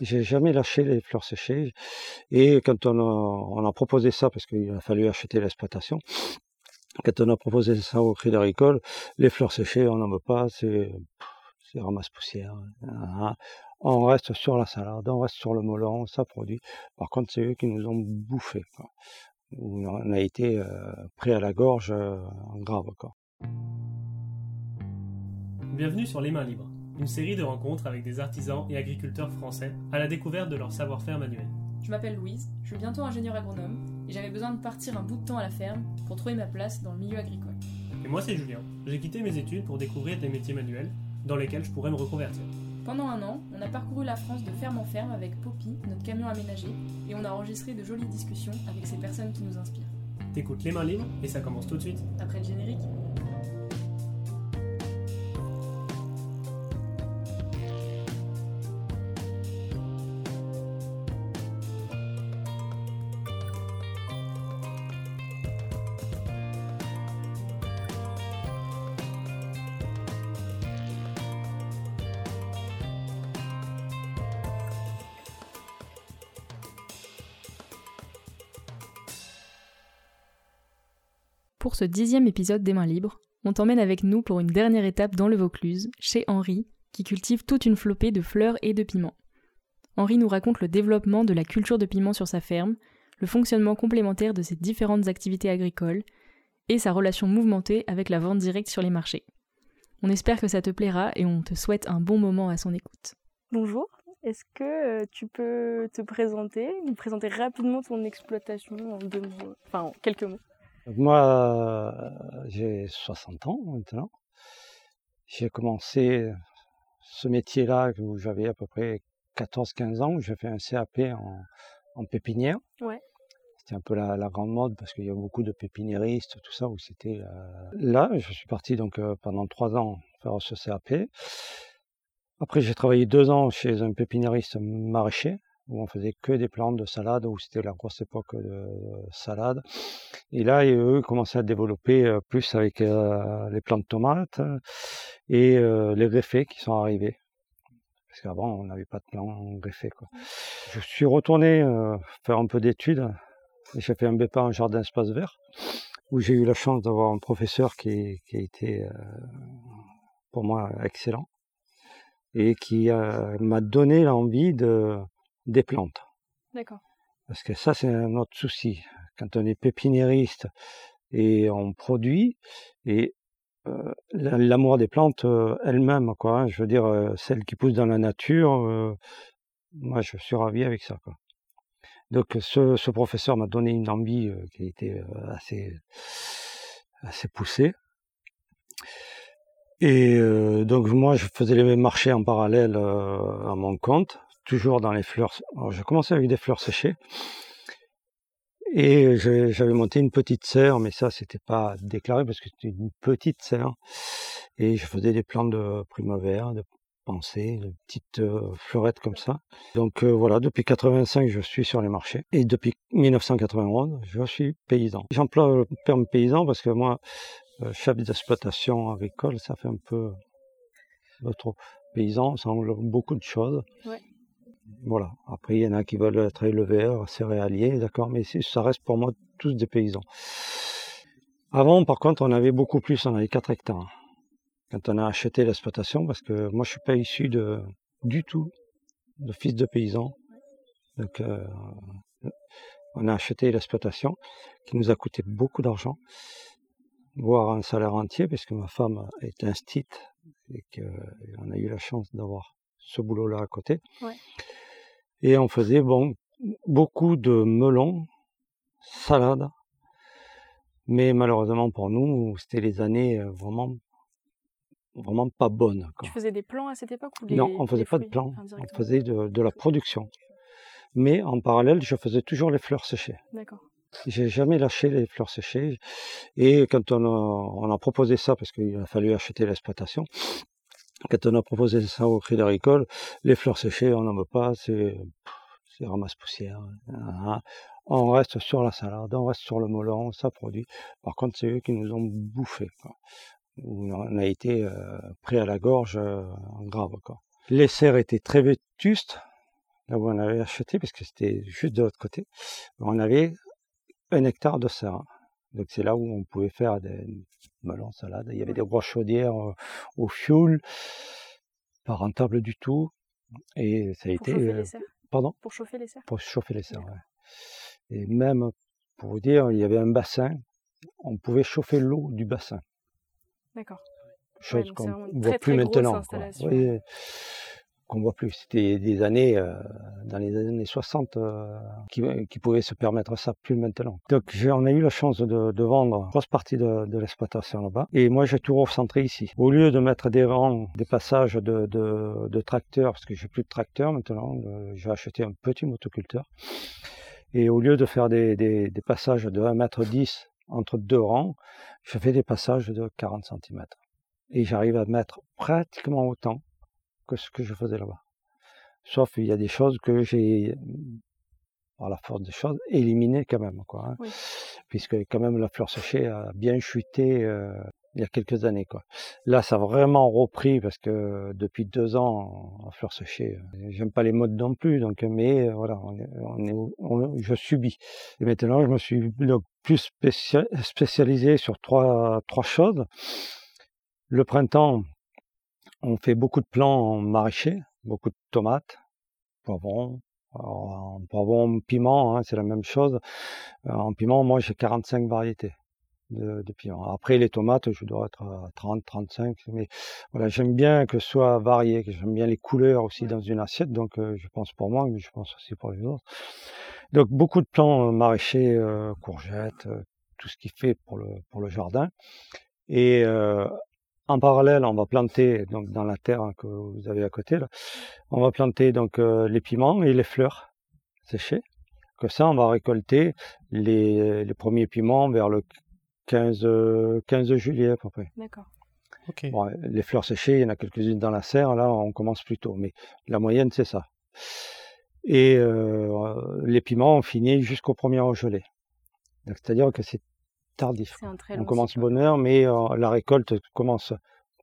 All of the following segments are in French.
J'ai jamais lâché les fleurs séchées. Et quand on a, proposé ça, parce qu'il a fallu acheter l'exploitation, quand on a proposé ça au Crédit Agricole, les fleurs séchées, on n'en veut pas, c'est, ramasse-poussière. hein. On reste sur la salade, on reste sur le melon, ça produit. Par contre, c'est eux qui nous ont bouffé. On a été euh, pris à la gorge euh, grave. Quoi. Bienvenue sur Les Mains Libres, une série de rencontres avec des artisans et agriculteurs français à la découverte de leur savoir-faire manuel. Je m'appelle Louise, je suis bientôt ingénieur agronome et j'avais besoin de partir un bout de temps à la ferme pour trouver ma place dans le milieu agricole. Et moi c'est Julien, j'ai quitté mes études pour découvrir des métiers manuels dans lesquels je pourrais me reconvertir. Pendant un an, on a parcouru la France de ferme en ferme avec Poppy, notre camion aménagé, et on a enregistré de jolies discussions avec ces personnes qui nous inspirent. T'écoutes Les Mains Libres et ça commence tout de suite. Après le générique, ce dixième épisode des Mains Libres, on t'emmène avec nous pour une dernière étape dans le Vaucluse, chez Henri, qui cultive toute une flopée de fleurs et de piments. Henri nous raconte le développement de la culture de piment sur sa ferme, le fonctionnement complémentaire de ses différentes activités agricoles, et sa relation mouvementée avec la vente directe sur les marchés. On espère que ça te plaira et on te souhaite un bon moment à son écoute. Bonjour, est-ce que euh, tu peux te présenter, nous présenter rapidement ton exploitation en deux en quelques mots? Moi, euh, j'ai 60 ans maintenant. J'ai commencé ce métier-là où j'avais à peu près 14-15 ans, j'ai fait un CAP en, en pépinière. Ouais. C'était un peu la, la grande mode parce qu'il y a beaucoup de pépiniéristes, tout ça, où c'était... euh, Là, je suis parti donc euh, pendant trois ans faire ce CAP. Après, j'ai travaillé deux ans chez un pépiniériste maraîcher, où on faisait que des plantes de salade, où c'était la grosse époque de salade. Et là, eux commençaient à développer euh, plus avec euh, les plantes tomates euh, et les greffés qui sont arrivés. Parce qu'avant, on n'avait pas de plants greffés. Quoi. Je suis retourné faire un peu d'études. J'ai fait un BEPA en jardin espace vert, où j'ai eu la chance d'avoir un professeur qui, a été pour moi excellent et qui m'a donné l'envie de des plantes. D'accord. Parce que ça, c'est un autre souci. Quand on est pépiniériste et on produit, et euh, la- l'amour des plantes euh, elles-mêmes, quoi. hein, je veux dire, euh, celles qui poussent dans la nature, moi, je suis ravi avec ça, quoi. Donc, ce, ce professeur m'a donné une envie qui était assez, assez poussée. Et donc, moi, je faisais les marchés en parallèle à mon compte, toujours dans les fleurs. Alors, j'ai commencé avec des fleurs séchées. Et j'avais monté une petite serre, mais ça, c'était pas déclaré parce que c'était une petite serre. Et je faisais des plantes de primavera, de pensée, de petites euh, fleurettes comme ça. Donc euh, voilà, depuis 85, je suis sur les marchés. Et depuis 1991, je suis paysan. J'emploie le terme paysan parce que moi, euh, chef d'exploitation agricole, ça fait un peu notre paysan, ça englobe beaucoup de choses. Voilà. Après, il y en a qui veulent être éleveurs, céréaliers, d'accord, mais ça reste pour moi tous des paysans. Avant, par contre, on avait beaucoup plus, on avait 4 hectares. Quand on a acheté l'exploitation, parce que moi, je suis pas issu de, du tout, de fils de paysan. Donc, euh, on a acheté l'exploitation, qui nous a coûté beaucoup d'argent, voire un salaire entier, puisque ma femme est instite, et qu'on a eu la chance d'avoir ce boulot-là à côté. Ouais. Et on faisait bon, beaucoup de melons, salades, mais malheureusement pour nous, c'était les années euh, vraiment, vraiment pas bonnes. quoi. Tu faisais des plans à cette époque ou Non, on faisait les pas de plans, on faisait de, de la production. Mais en parallèle, je faisais toujours les fleurs séchées. D'accord. J'ai jamais lâché les fleurs séchées. Et quand on a, on a proposé ça, parce qu'il a fallu acheter l'exploitation, quand on a proposé ça au Crédit Agricole, les fleurs séchées, on n'en veut pas, c'est ramasse-poussière. hein. On reste sur la salade, on reste sur le melon, ça produit. Par contre, c'est eux qui nous ont bouffé. Quoi. On a été euh, pris à la gorge euh, grave. Quoi. Les serres étaient très vétustes, là où on avait acheté, parce que c'était juste de l'autre côté, on avait un hectare de serre. Donc c'est là où on pouvait faire des melons, salades. Il y avait des grosses chaudières au fioul, pas rentable du tout. Et ça a Pour été. chauffer les serres? pardon? Pour chauffer les serres? Pour chauffer les serres, ouais. Et même, pour vous dire, il y avait un bassin, on pouvait chauffer l'eau du bassin. D'accord. Chose qu'on ne voit très, plus très maintenant. Qu'on voit plus. C'était des années, euh, dans les années 60, euh, qui, qui pouvaient se permettre ça, plus maintenant. Donc on a eu la chance de, de vendre une grosse partie de, de l'exploitation là-bas. Et moi j'ai tout recentré ici. Au lieu de mettre des rangs, des passages de, de, tracteurs, parce que j'ai plus de tracteurs maintenant, euh, j'ai acheté un petit motoculteur. Et au lieu de faire des, des, des passages de 1 mètre 10 entre deux rangs, je fais des passages de 40 cm. Et j'arrive à mettre pratiquement autant que ce que je faisais là-bas. Sauf il y a des choses que j'ai, par la force des choses, éliminées quand même. Quoi, hein. Oui. Puisque quand même la fleur séchée a bien chuté euh, il y a quelques années. Quoi. Là, ça a vraiment repris parce que depuis deux ans, en fleur séchée, euh, j'aime pas les modes non plus. Donc, mais euh, voilà, on est, on est, on- je subis. Et maintenant, je me suis donc plus spécia- spécialisé sur trois, trois choses. Le printemps, on fait beaucoup de plants en maraîcher, beaucoup de tomates, poivrons. En poivron, piment, hein, c'est la même chose. Euh, En piment, moi, j'ai 45 variétés de, de piment. Après, les tomates, je dois être à 30, 35. Mais voilà, j'aime bien que ce soit varié, que j'aime bien les couleurs aussi dans une assiette. Donc, euh, je pense pour moi, mais je pense aussi pour les autres. Donc, beaucoup de plants maraîchers, euh, courgettes, euh, tout ce qui fait pour le, pour le jardin. Et euh, en parallèle, on va planter donc dans la terre que vous avez à côté là, on va planter donc euh, les piments et les fleurs séchées. Que ça, on va récolter les, les premiers piments vers le 15, euh, 15 juillet à peu près. D'accord. Bon, les fleurs séchées, il y en a quelques-unes dans la serre. Là, on commence plus tôt, mais la moyenne c'est ça. Et euh, les piments, on finit jusqu'au premier gelé. C'est-à-dire que c'est tardif. C'est un très On commence cycle. bonne heure, mais euh, la récolte commence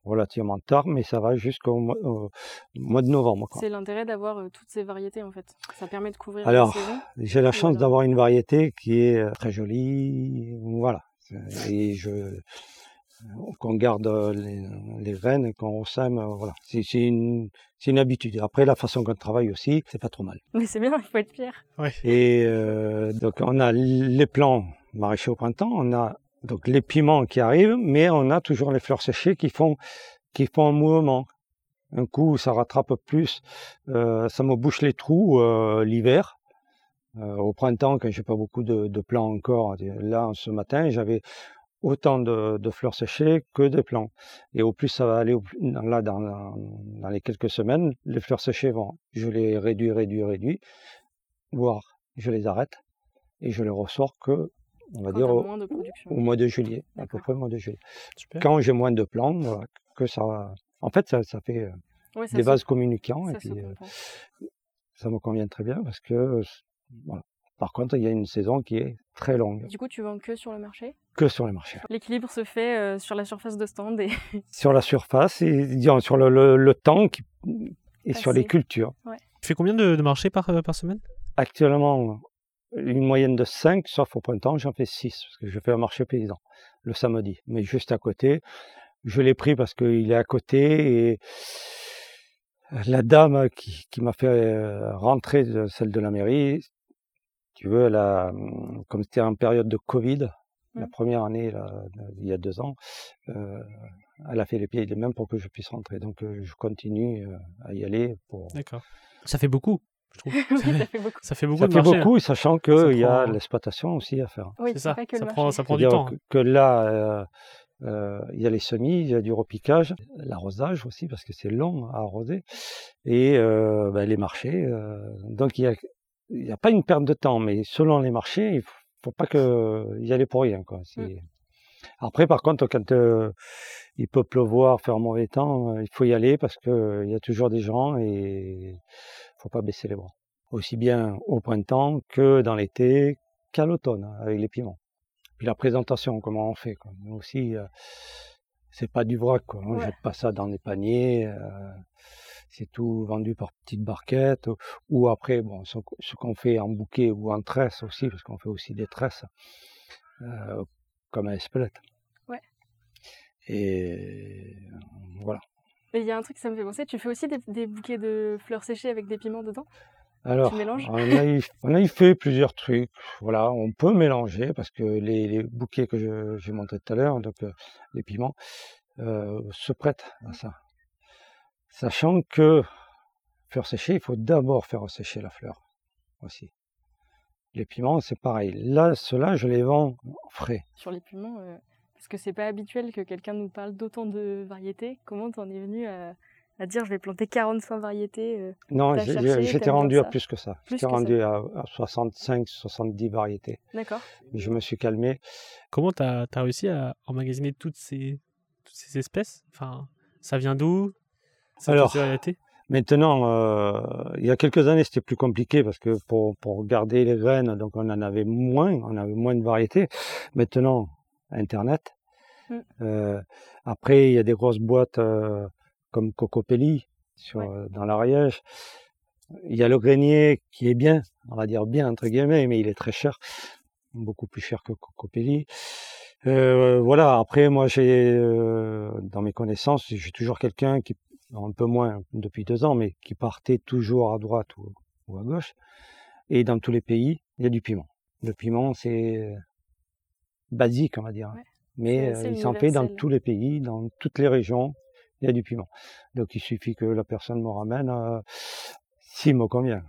relativement tard, mais ça va jusqu'au mois, mois de novembre. C'est l'intérêt d'avoir euh, toutes ces variétés en fait. Ça permet de couvrir Alors. J'ai la chance d'avoir une variété qui est euh, très jolie, voilà. Et je qu'on garde euh, les, les graines et qu'on sème, euh, voilà. C'est une, habitude. Après, la façon qu'on travaille aussi, c'est pas trop mal. Mais c'est bien, il faut être fier. Et euh, donc on a les plants maraîchers au printemps, on a donc les piments qui arrivent, mais on a toujours les fleurs séchées qui font qui font un mouvement. Un coup, ça rattrape plus, euh, ça me bouche les trous euh, l'hiver. Euh, au printemps, quand j'ai pas beaucoup de, plants encore, là ce matin, j'avais autant de, fleurs séchées que de plants. Et au plus ça va aller, là dans, dans les quelques semaines, les fleurs séchées vont, je les réduis, réduis, réduis, voire je les arrête et je les ressors que, on va Quand dire, au, mois de juillet, à peu près au mois de juillet. Super. Quand j'ai moins de plants, voilà, que ça, en fait, ça, ça fait euh, Ouais, ça des se- vases communicants et puis euh, ça me convient très bien parce que, euh, voilà. Par contre, il y a une saison qui est très longue, Du coup, tu vends que sur le marché? que sur les marchés. L'équilibre se fait euh, sur la surface de stand et Sur la surface et disons, sur le, le, le temps qui- et sur les cultures. Tu fais combien de, de marchés par, euh, par semaine? Actuellement, une moyenne de 5, sauf au printemps, j'en fais 6, parce que je fais un marché paysan le samedi. Mais juste à côté, je l'ai pris parce qu'il est à côté et la dame qui, qui m'a fait euh, rentrer de celle de la mairie, tu veux, elle a, hum, comme c'était en période de Covid, la Mm. première année, là, il y a deux ans, euh, elle a fait les pieds et les mains pour que je puisse rentrer. Donc euh, je continue à y aller pour, D'accord. Ça fait beaucoup, je trouve. oui, ça fait beaucoup. Ça fait beaucoup ça de fait marchés. hein. beaucoup, sachant qu'il y a prend- l'exploitation aussi à faire. Oui, C'est ça. pas que Ça le prend, ça prend du temps. que, que là, euh, euh, il y a les semis, il y a du repiquage, l'arrosage aussi, parce que c'est long à arroser, et euh, ben, les marchés. euh, donc il y a, il y a pas une perte de temps, mais selon les marchés, il faut, faut pas que y aller pour rien. Quoi. C'est- Après, par contre, quand euh, il peut pleuvoir, faire mauvais temps, euh, il faut y aller parce que euh, il y a toujours des gens et faut pas baisser les bras. Aussi bien au printemps que dans l'été, qu'à l'automne hein, avec les piments. Puis la présentation, comment on fait quoi. Nous aussi, euh, c'est pas du vrac. Quoi. On Ouais. jette pas ça dans des paniers. euh, c'est tout vendu par petites barquettes. Ou, ou après, bon, ce, ce qu'on fait en bouquet ou en tresse aussi, parce qu'on fait aussi des tresses, euh, comme un espelette. Ouais. Et voilà. Mais il y a un truc, ça me fait penser, tu fais aussi des, des bouquets de fleurs séchées avec des piments dedans? Alors, mélanges? on a, y, on a y fait plusieurs trucs. Voilà, on peut mélanger parce que les, les bouquets que j'ai montrés tout à l'heure, donc euh, les piments, euh, se prêtent à ça. Sachant que fleur séchée, il faut d'abord faire sécher la fleur aussi. Les piments, c'est pareil. Là, ceux-là, je les vends frais. sur les piments euh, Parce que c'est pas habituel que quelqu'un nous parle d'autant de variétés. Comment t'en es venu à, à dire je vais planter 45 variétés euh, Non, j'étais rendu à plus que ça. J'étais ça. rendu à, à 65, 70 variétés. D'accord. Je me suis calmé. Comment tu as, réussi à emmagasiner toutes ces, toutes ces espèces? Enfin, Ça vient d'où? Alors, Maintenant, euh, il y a quelques années, c'était plus compliqué parce que pour, pour garder les graines, donc on en avait moins, on avait moins de variétés. Maintenant, Internet. Mm. Euh, après, il y a des grosses boîtes euh, comme Cocopelli sur, Ouais. euh, dans l'Ariège. Il y a le grenier qui est bien, on va dire bien entre guillemets, mais il est très cher, beaucoup plus cher que Cocopelli. Voilà. Après, moi, j'ai dans mes connaissances, j'ai toujours quelqu'un qui un peu moins depuis deux ans, mais qui partait toujours à droite ou, ou à gauche. Et dans tous les pays, il y a du piment. Le piment, c'est basique, on va dire. Ouais. Mais euh, il s'en fait dans tous les pays, dans toutes les régions, il y a du piment. Donc il suffit que la personne me ramène euh, s'il me convient.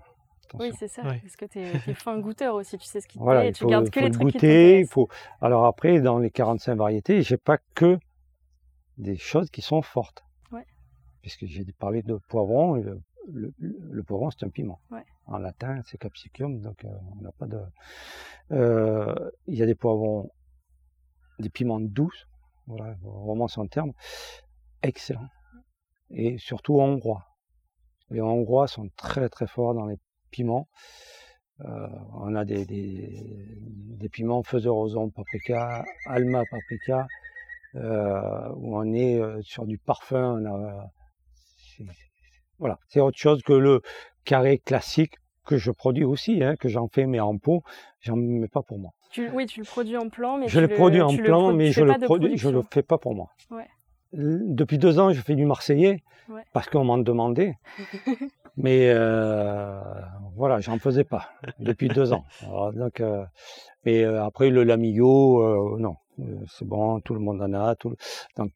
Oui, c'est ça. Parce que t'es es fin goûteur aussi. Tu sais ce qui te Voilà, plaît. il Tu faut, gardes il que faut les qui goûter. Il faut... Alors après, dans les 45 variétés, j'ai pas que des choses qui sont fortes. Ouais. Puisque j'ai parlé de poivron. et le, le, le poivron, c'est un piment. Ouais. En latin, c'est capsicum, donc euh, on n'a pas de. Euh, Il y a des poivrons, des piments douces, voilà, vraiment son terme, excellents. Et surtout hongrois. Les hongrois sont très très forts dans les piments. Euh, on a des, piments faiseurs ozon paprika, alma paprika, euh, où on est euh, sur du parfum. Voilà, c'est autre chose que le carré classique que je produis aussi, hein, que j'en fais mais en pot, j'en mets pas pour moi. Tu, oui, tu le produis en plan, mais je le produis en plan, mais je fais le produis, je fais pas pour moi. Ouais. Depuis deux ans, je fais du Marseillais Ouais. parce qu'on m'en demandait, mais euh, voilà, j'en faisais pas depuis deux ans. Alors, donc, euh, mais euh, après le Lamillo, euh, non, c'est bon, tout le monde en a, tout, le- dans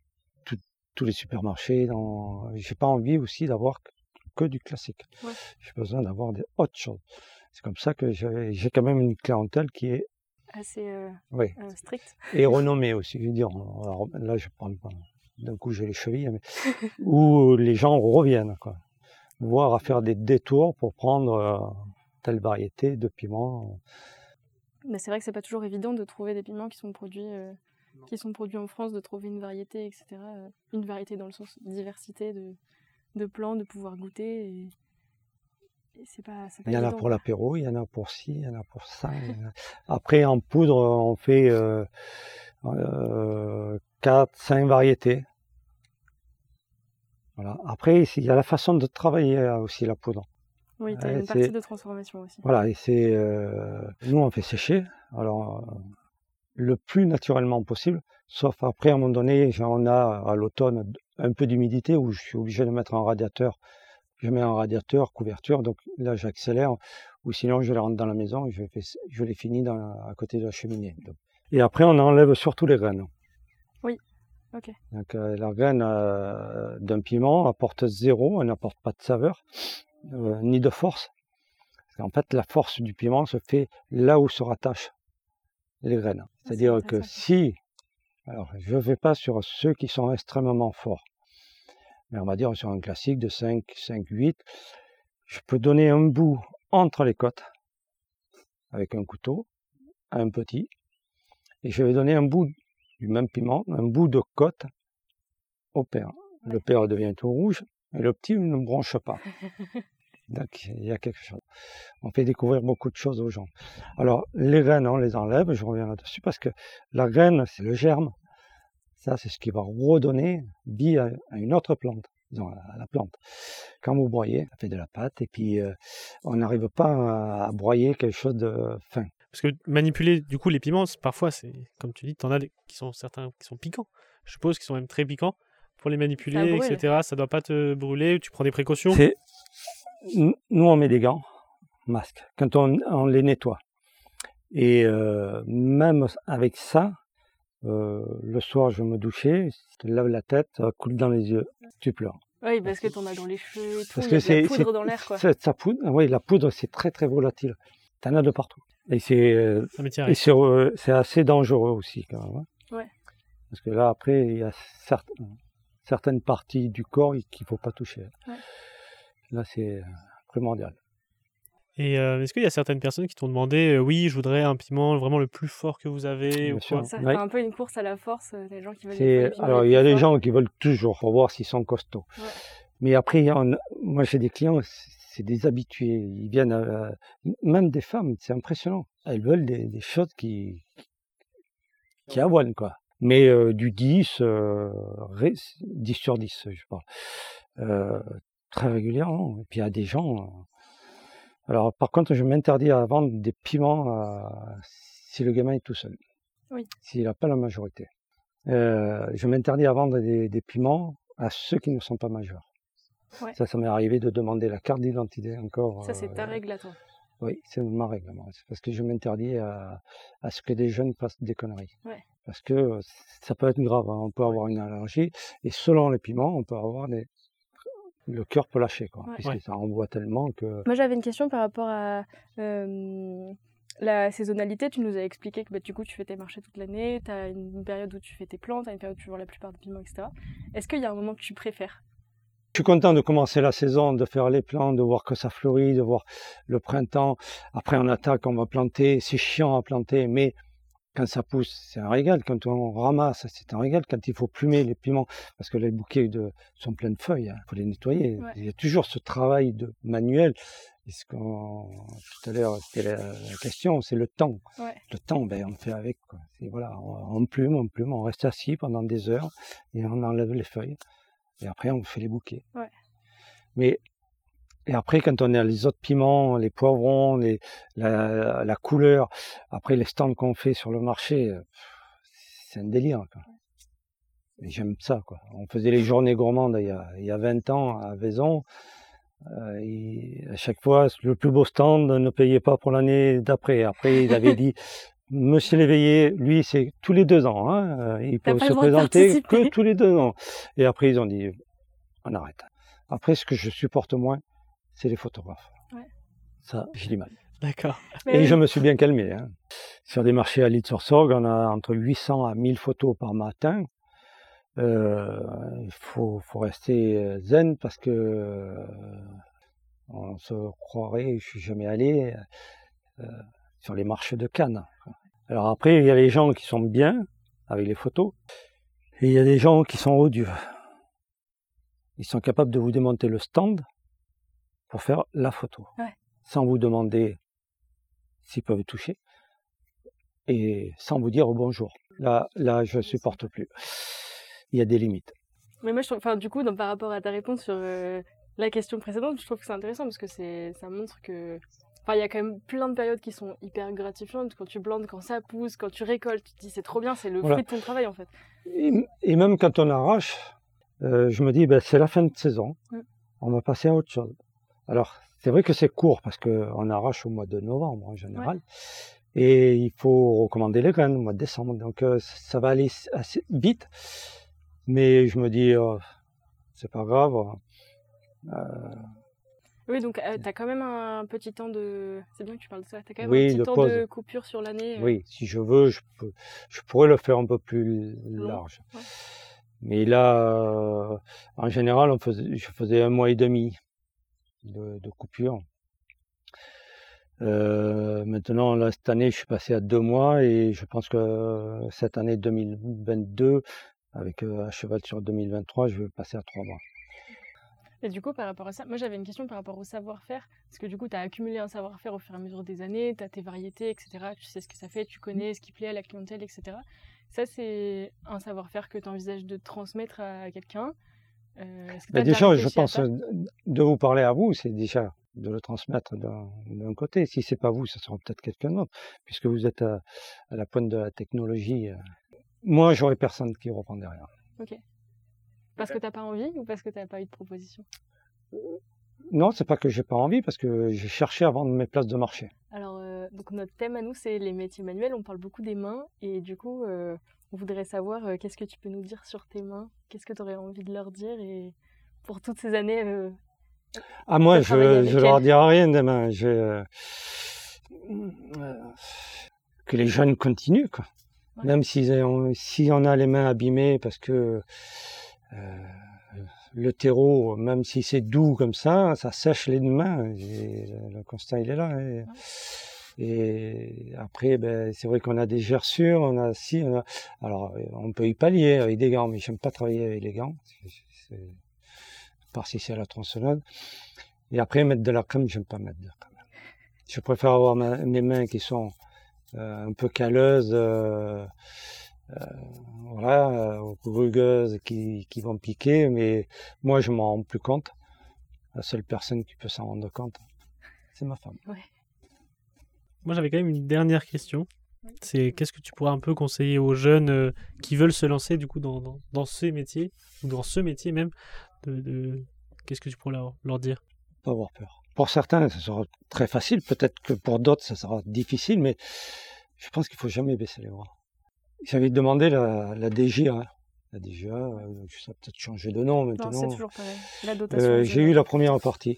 tout- tous les supermarchés. Dans, j'ai pas envie aussi d'avoir que, du classique. Ouais. J'ai besoin d'avoir des autres choses. C'est comme ça que j'ai quand même une clientèle qui est Assez euh, oui, euh, strict. et renommée aussi. Je veux dire, alors, là, je parle pas. D'un coup, j'ai les chevilles, mais où les gens reviennent, quoi. Voir à faire des détours pour prendre euh, telle variété de piments. Mais c'est vrai que c'est pas toujours évident de trouver des piments qui sont produits, euh, qui sont produits en France, de trouver une variété, etc. Une variété dans le sens diversité de, de plants, de pouvoir goûter. Et, pas, c'est pas Il y en a pour l'apéro, il y en a pour ci, il y en a pour ça. a- Après, en poudre, on fait euh, euh, 4, 5 variétés. Voilà. Après, il y a la façon de travailler euh, aussi la poudre. Oui, tu as une partie de transformation aussi. Voilà, et c'est euh, nous on fait sécher, alors euh, le plus naturellement possible, sauf après à un moment donné, on a à l'automne un peu d'humidité où je suis obligé de mettre un radiateur. Je mets un radiateur, couverture, donc là j'accélère, ou sinon je les rentre dans la maison et je, fais, je les finis dans, à côté de la cheminée. Donc. Et après on enlève surtout les graines. Ok. Donc euh, la graine euh, d'un piment apporte zéro, elle n'apporte pas de saveur, euh, ni de force. Qu'en fait, la force du piment se fait là où se rattachent les graines. c'est C'est-à-dire que si, alors je ne vais pas sur ceux qui sont extrêmement forts, mais on va dire sur un classique de 5, 5, 8, je peux donner un bout entre les côtes avec un couteau à un petit, et je vais donner un bout du même piment, un bout de côte au père. Le père devient tout rouge et le petit ne bronche pas. Donc il y a quelque chose. On fait découvrir beaucoup de choses aux gens. Alors les graines, on les enlève, je reviens là-dessus parce que la graine, c'est le germe. Ça, c'est ce qui va redonner vie à, à une autre plante. disons, à la plante. Quand vous broyez, ça fait de la pâte, et puis euh, on n'arrive pas à, broyer quelque chose de fin. Parce que manipuler, du coup, les piments, parfois, c'est, comme tu dis, tu en as des, qui sont certains qui sont piquants. Je suppose qu'ils sont même très piquants. Pour les manipuler, etc., ça doit pas te brûler, tu prends des précautions? Nous, on met des gants, masques, quand on, les nettoie. Et euh, même avec ça, euh, le soir, je me douchais, je te lave la tête, ça coule dans les yeux, tu pleures. Oui, parce que tu en as dans les cheveux et tout, parce que c'est, la poudre dans l'air. Quoi. Ça poudre, oui, la poudre, c'est très très volatile. Tu en as de partout. Et c'est, euh, euh, c'est, assez dangereux aussi quand même. Hein. Ouais. Parce que là, après, il y a certaines parties du corps qu'il ne faut pas toucher. Ouais. Là, c'est primordial. Et euh, est-ce qu'il y a certaines personnes qui t'ont demandé, euh, oui, je voudrais un piment vraiment le plus fort que vous avez Ça fait un peu une course à la force, euh, des gens qui veulent. Alors il y a des gens qui veulent toujours pour voir s'ils sont costauds. Mais après, moi j'ai des clients, c'est des habitués. Ils viennent, même des femmes, c'est impressionnant. Elles veulent des, choses qui qui avoinent quoi. Mais du 10, 10 sur 10, je parle. très régulièrement. Et puis il y a des gens alors, par contre, je m'interdis à vendre des piments si le gamin est tout seul. Oui. S'il n'a pas la majorité. Euh, je m'interdis à vendre des, piments à ceux qui ne sont pas majeurs. Ça, ça m'est arrivé de demander la carte d'identité encore. Ça, c'est ta euh, règle à toi. Oui, c'est ma règle. C'est parce que je m'interdis à, ce que des jeunes fassent des conneries. Parce que ça peut être grave. Hein. On peut avoir une allergie. Et selon les piments, on peut avoir des, le cœur peut lâcher, quoi, puisque ça envoie tellement que. Moi, j'avais une question par rapport à euh, la saisonnalité. Tu nous as expliqué que bah, du coup, tu fais tes marchés toute l'année, tu as une période où tu fais tes plantes, tu as une période où tu vends la plupart des piments, etc. Est-ce qu'il y a un moment que tu préfères? Je suis content de commencer la saison, de faire les plants, de voir que ça fleurit, de voir le printemps. Après, on attaque, on va planter. C'est chiant à planter, mais quand ça pousse, c'est un régal. Quand on ramasse, c'est un régal. Quand il faut plumer les piments, parce que les bouquets de, sont pleins de feuilles, il hein, faut les nettoyer. Il y a toujours ce travail de manuel. Et ce qu'on, tout à l'heure, c'était la, question, c'est le temps. Le temps, ben, on fait avec. Quoi. voilà, on, plume, on plume, on reste assis pendant des heures et on enlève les feuilles. Et après, on fait les bouquets. Mais et après, quand on a les autres piments, les poivrons, les, la, la, couleur, après les stands qu'on fait sur le marché, c'est un délire. Quoi. J'aime ça. Quoi. On faisait les journées gourmandes il y a, il y a 20 ans à Vaison. Euh, et à chaque fois, le plus beau stand ne payait pas pour l'année d'après. Après, il avait dit, Monsieur Léveillé, lui, c'est tous les deux ans. Hein, il peut se présenter que tous les deux ans. Et après, ils ont dit, on arrête. Après, ce que je supporte moins, c'est les photographes. Ça, j'ai du mal. D'accord. Et je me suis bien calmé. Hein. Sur des marchés à lille sur sorgue on a entre 800 à 1000 photos par matin. Euh, il faut, faut, rester euh, zen parce que euh, on se croirait, je suis jamais allé, sur les marchés de Cannes. Alors après, il y a les gens qui sont bien avec les photos, et il y a des gens qui sont odieux. Ils sont capables de vous démonter le stand pour faire la photo, sans vous demander s'ils peuvent toucher et sans vous dire bonjour. Là, là, je supporte plus. Il y a des limites. Mais moi, je trouve, enfin, du coup, par rapport à ta réponse sur euh, la question précédente, je trouve que c'est intéressant parce que c'est, ça montre que, enfin, il y a quand même plein de périodes qui sont hyper gratifiantes. Quand tu plantes, quand ça pousse, quand tu récoltes, tu te dis c'est trop bien, c'est le fruit de ton travail en fait. Et, même quand on arrache, euh, je me dis, ben, c'est la fin de saison, mm. on va passer à autre chose. Alors, c'est vrai que c'est court parce qu'on arrache au mois de novembre en général. Et il faut recommander les graines au mois de décembre. Donc, euh, ça va aller assez vite. Mais je me dis, oh, c'est pas grave. Euh, oui, donc euh, tu as quand même un petit temps de. C'est bien que tu parles de ça. Tu as quand même un petit temps de coupure sur l'année. Oui, si je veux, je, peux, je pourrais le faire un peu plus large. Mais là, en général, on faisait, je faisais un mois et demi de, coupure. Euh, maintenant, cette année, je suis passé à deux mois et je pense que cette année 2022, avec euh, un cheval sur 2023, je vais passer à trois mois. Et du coup, par rapport à ça, moi j'avais une question par rapport au savoir-faire. Parce que du coup, tu as accumulé un savoir-faire au fur et à mesure des années, tu as tes variétés, etc. Tu sais ce que ça fait, tu connais ce qui plaît à la clientèle, etc. Ça, c'est un savoir-faire que tu envisages de transmettre à quelqu'un bah, déjà, je pense de vous parler à vous, c'est déjà de le transmettre d'un côté. Si c'est pas vous, ce sera peut-être quelqu'un d'autre, puisque vous êtes à, la pointe de la technologie. Moi, j'aurais personne qui reprendrait rien. Ok. Parce que tu n'as pas envie ou parce que tu n'as pas eu de proposition? Non, c'est pas que j'ai pas envie, parce que j'ai cherché à vendre mes places de marché. Alors, euh, donc notre thème à nous, c'est les métiers manuels. On parle beaucoup des mains, et du coup, euh, on voudrait savoir euh, qu'est-ce que tu peux nous dire sur tes mains, qu'est-ce que tu aurais envie de leur dire, et pour toutes ces années. ah, moi, je ne leur dirai rien des mains. Je... Que les jeunes continuent, quoi. Même si on a les mains abîmées parce que euh, le terreau, même si c'est doux comme ça, ça sèche les mains. le constat, il est là. Et, après, ben, c'est vrai qu'on a des gerçures, on a si, alors on peut y pallier avec des gants, mais j'aime pas travailler avec les gants. Par si c'est à la tronçonneuse. Et après, mettre de la crème, j'aime pas mettre de la crème. Je préfère avoir mes mains qui sont euh, un peu calleuses. Euh, euh, voilà, rugueuses qui, qui vont piquer, mais moi je m'en rends plus compte. La seule personne qui peut s'en rendre compte, c'est ma femme. Moi j'avais quand même une dernière question. C'est qu'est-ce que tu pourrais un peu conseiller aux jeunes euh, qui veulent se lancer du coup dans, dans, dans, ces métiers, ou dans ce métier même de, Qu'est-ce que tu pourrais leur, leur dire? Pas avoir peur. Pour certains, ça sera très facile. Peut-être que pour d'autres, ça sera difficile, mais je pense qu'il faut jamais baisser les bras. J'avais demandé la, la DGA. La DGA, euh, ça a peut-être changé de nom maintenant. c'est toujours pareil. La dotation. Euh, j'ai eu la première partie,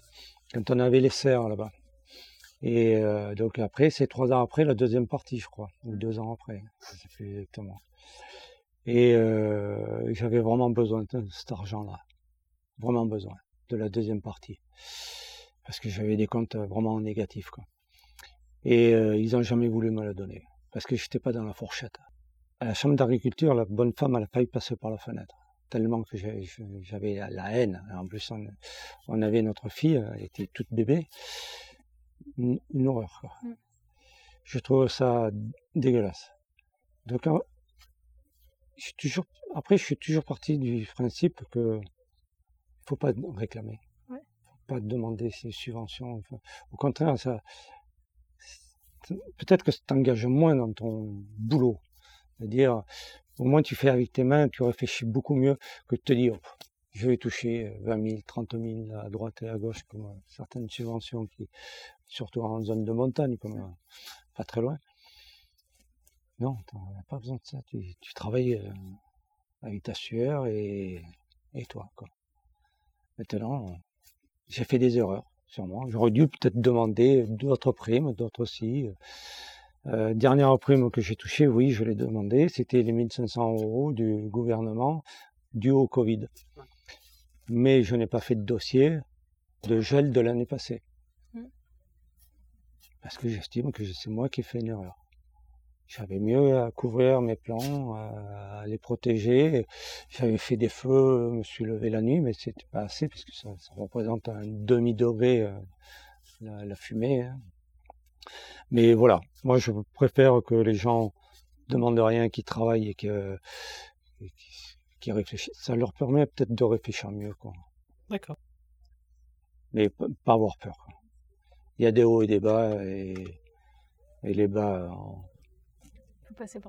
quand on avait les serres là-bas. Et euh, donc après, c'est trois ans après la deuxième partie, je crois, ou deux ans après, je sais plus exactement. Et euh, j'avais vraiment besoin de cet argent-là, vraiment besoin de la deuxième partie, parce que j'avais des comptes vraiment négatifs. Et euh, ils n'ont jamais voulu me le donner, parce que j'étais pas dans la fourchette à la chambre d'agriculture, la bonne femme, elle a failli passer par la fenêtre. Tellement que j'avais la haine. En plus, on, avait notre fille, elle était toute bébé. Une, horreur, quoi. Mm. Je trouve ça dégueulasse. Donc, je suis toujours, après, je suis toujours parti du principe que faut pas réclamer. Ouais. Faut pas demander ces subventions. Au contraire, ça, peut-être que ça t'engage moins dans ton boulot. C'est-à-dire, au moins tu fais avec tes mains, tu réfléchis beaucoup mieux que de te dire, je vais toucher 20 000, 30 000 à droite et à gauche, comme euh, certaines subventions, qui, surtout en zone de montagne, comme euh, pas très loin. Non, tu n'as pas besoin de ça. Tu, travailles euh, avec ta sueur et, et toi. Quoi. Maintenant, j'ai fait des erreurs, sûrement. J'aurais dû peut-être demander d'autres primes, d'autres aussi. Euh, dernière prime que j'ai touchée, oui, je l'ai demandé, c'était les 1500 euros du gouvernement dû au Covid. Mais je n'ai pas fait de dossier de gel de l'année passée. Parce que j'estime que c'est moi qui ai fait une erreur. J'avais mieux à couvrir mes plants, à les protéger. J'avais fait des feux, je me suis levé la nuit, mais c'était pas assez parce que ça, représente un demi-degré euh, la, fumée. Hein. Mais voilà, moi je préfère que les gens demandent rien, qu'ils travaillent et que qui réfléchissent. Ça leur permet peut-être de réfléchir mieux. D'accord. Mais pas avoir peur. Il y a des hauts et des bas et, les bas,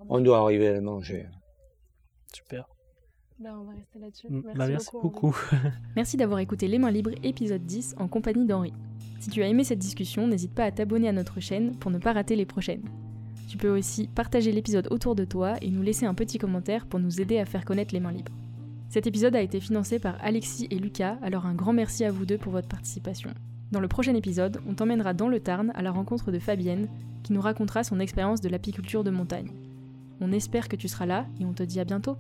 on, doit arriver à les manger. Super. Ben, on va rester là-dessus. Mm, merci, bah, merci beaucoup. merci d'avoir écouté Les Mains Libres, épisode 10, en compagnie d'Henri. Si tu as aimé cette discussion, n'hésite pas à t'abonner à notre chaîne pour ne pas rater les prochaines. Tu peux aussi partager l'épisode autour de toi et nous laisser un petit commentaire pour nous aider à faire connaître les mains libres. Cet épisode a été financé par Alexis et Lucas, alors un grand merci à vous deux pour votre participation. Dans le prochain épisode, on t'emmènera dans le Tarn à la rencontre de Fabienne, qui nous racontera son expérience de l'apiculture de montagne. On espère que tu seras là et on te dit à bientôt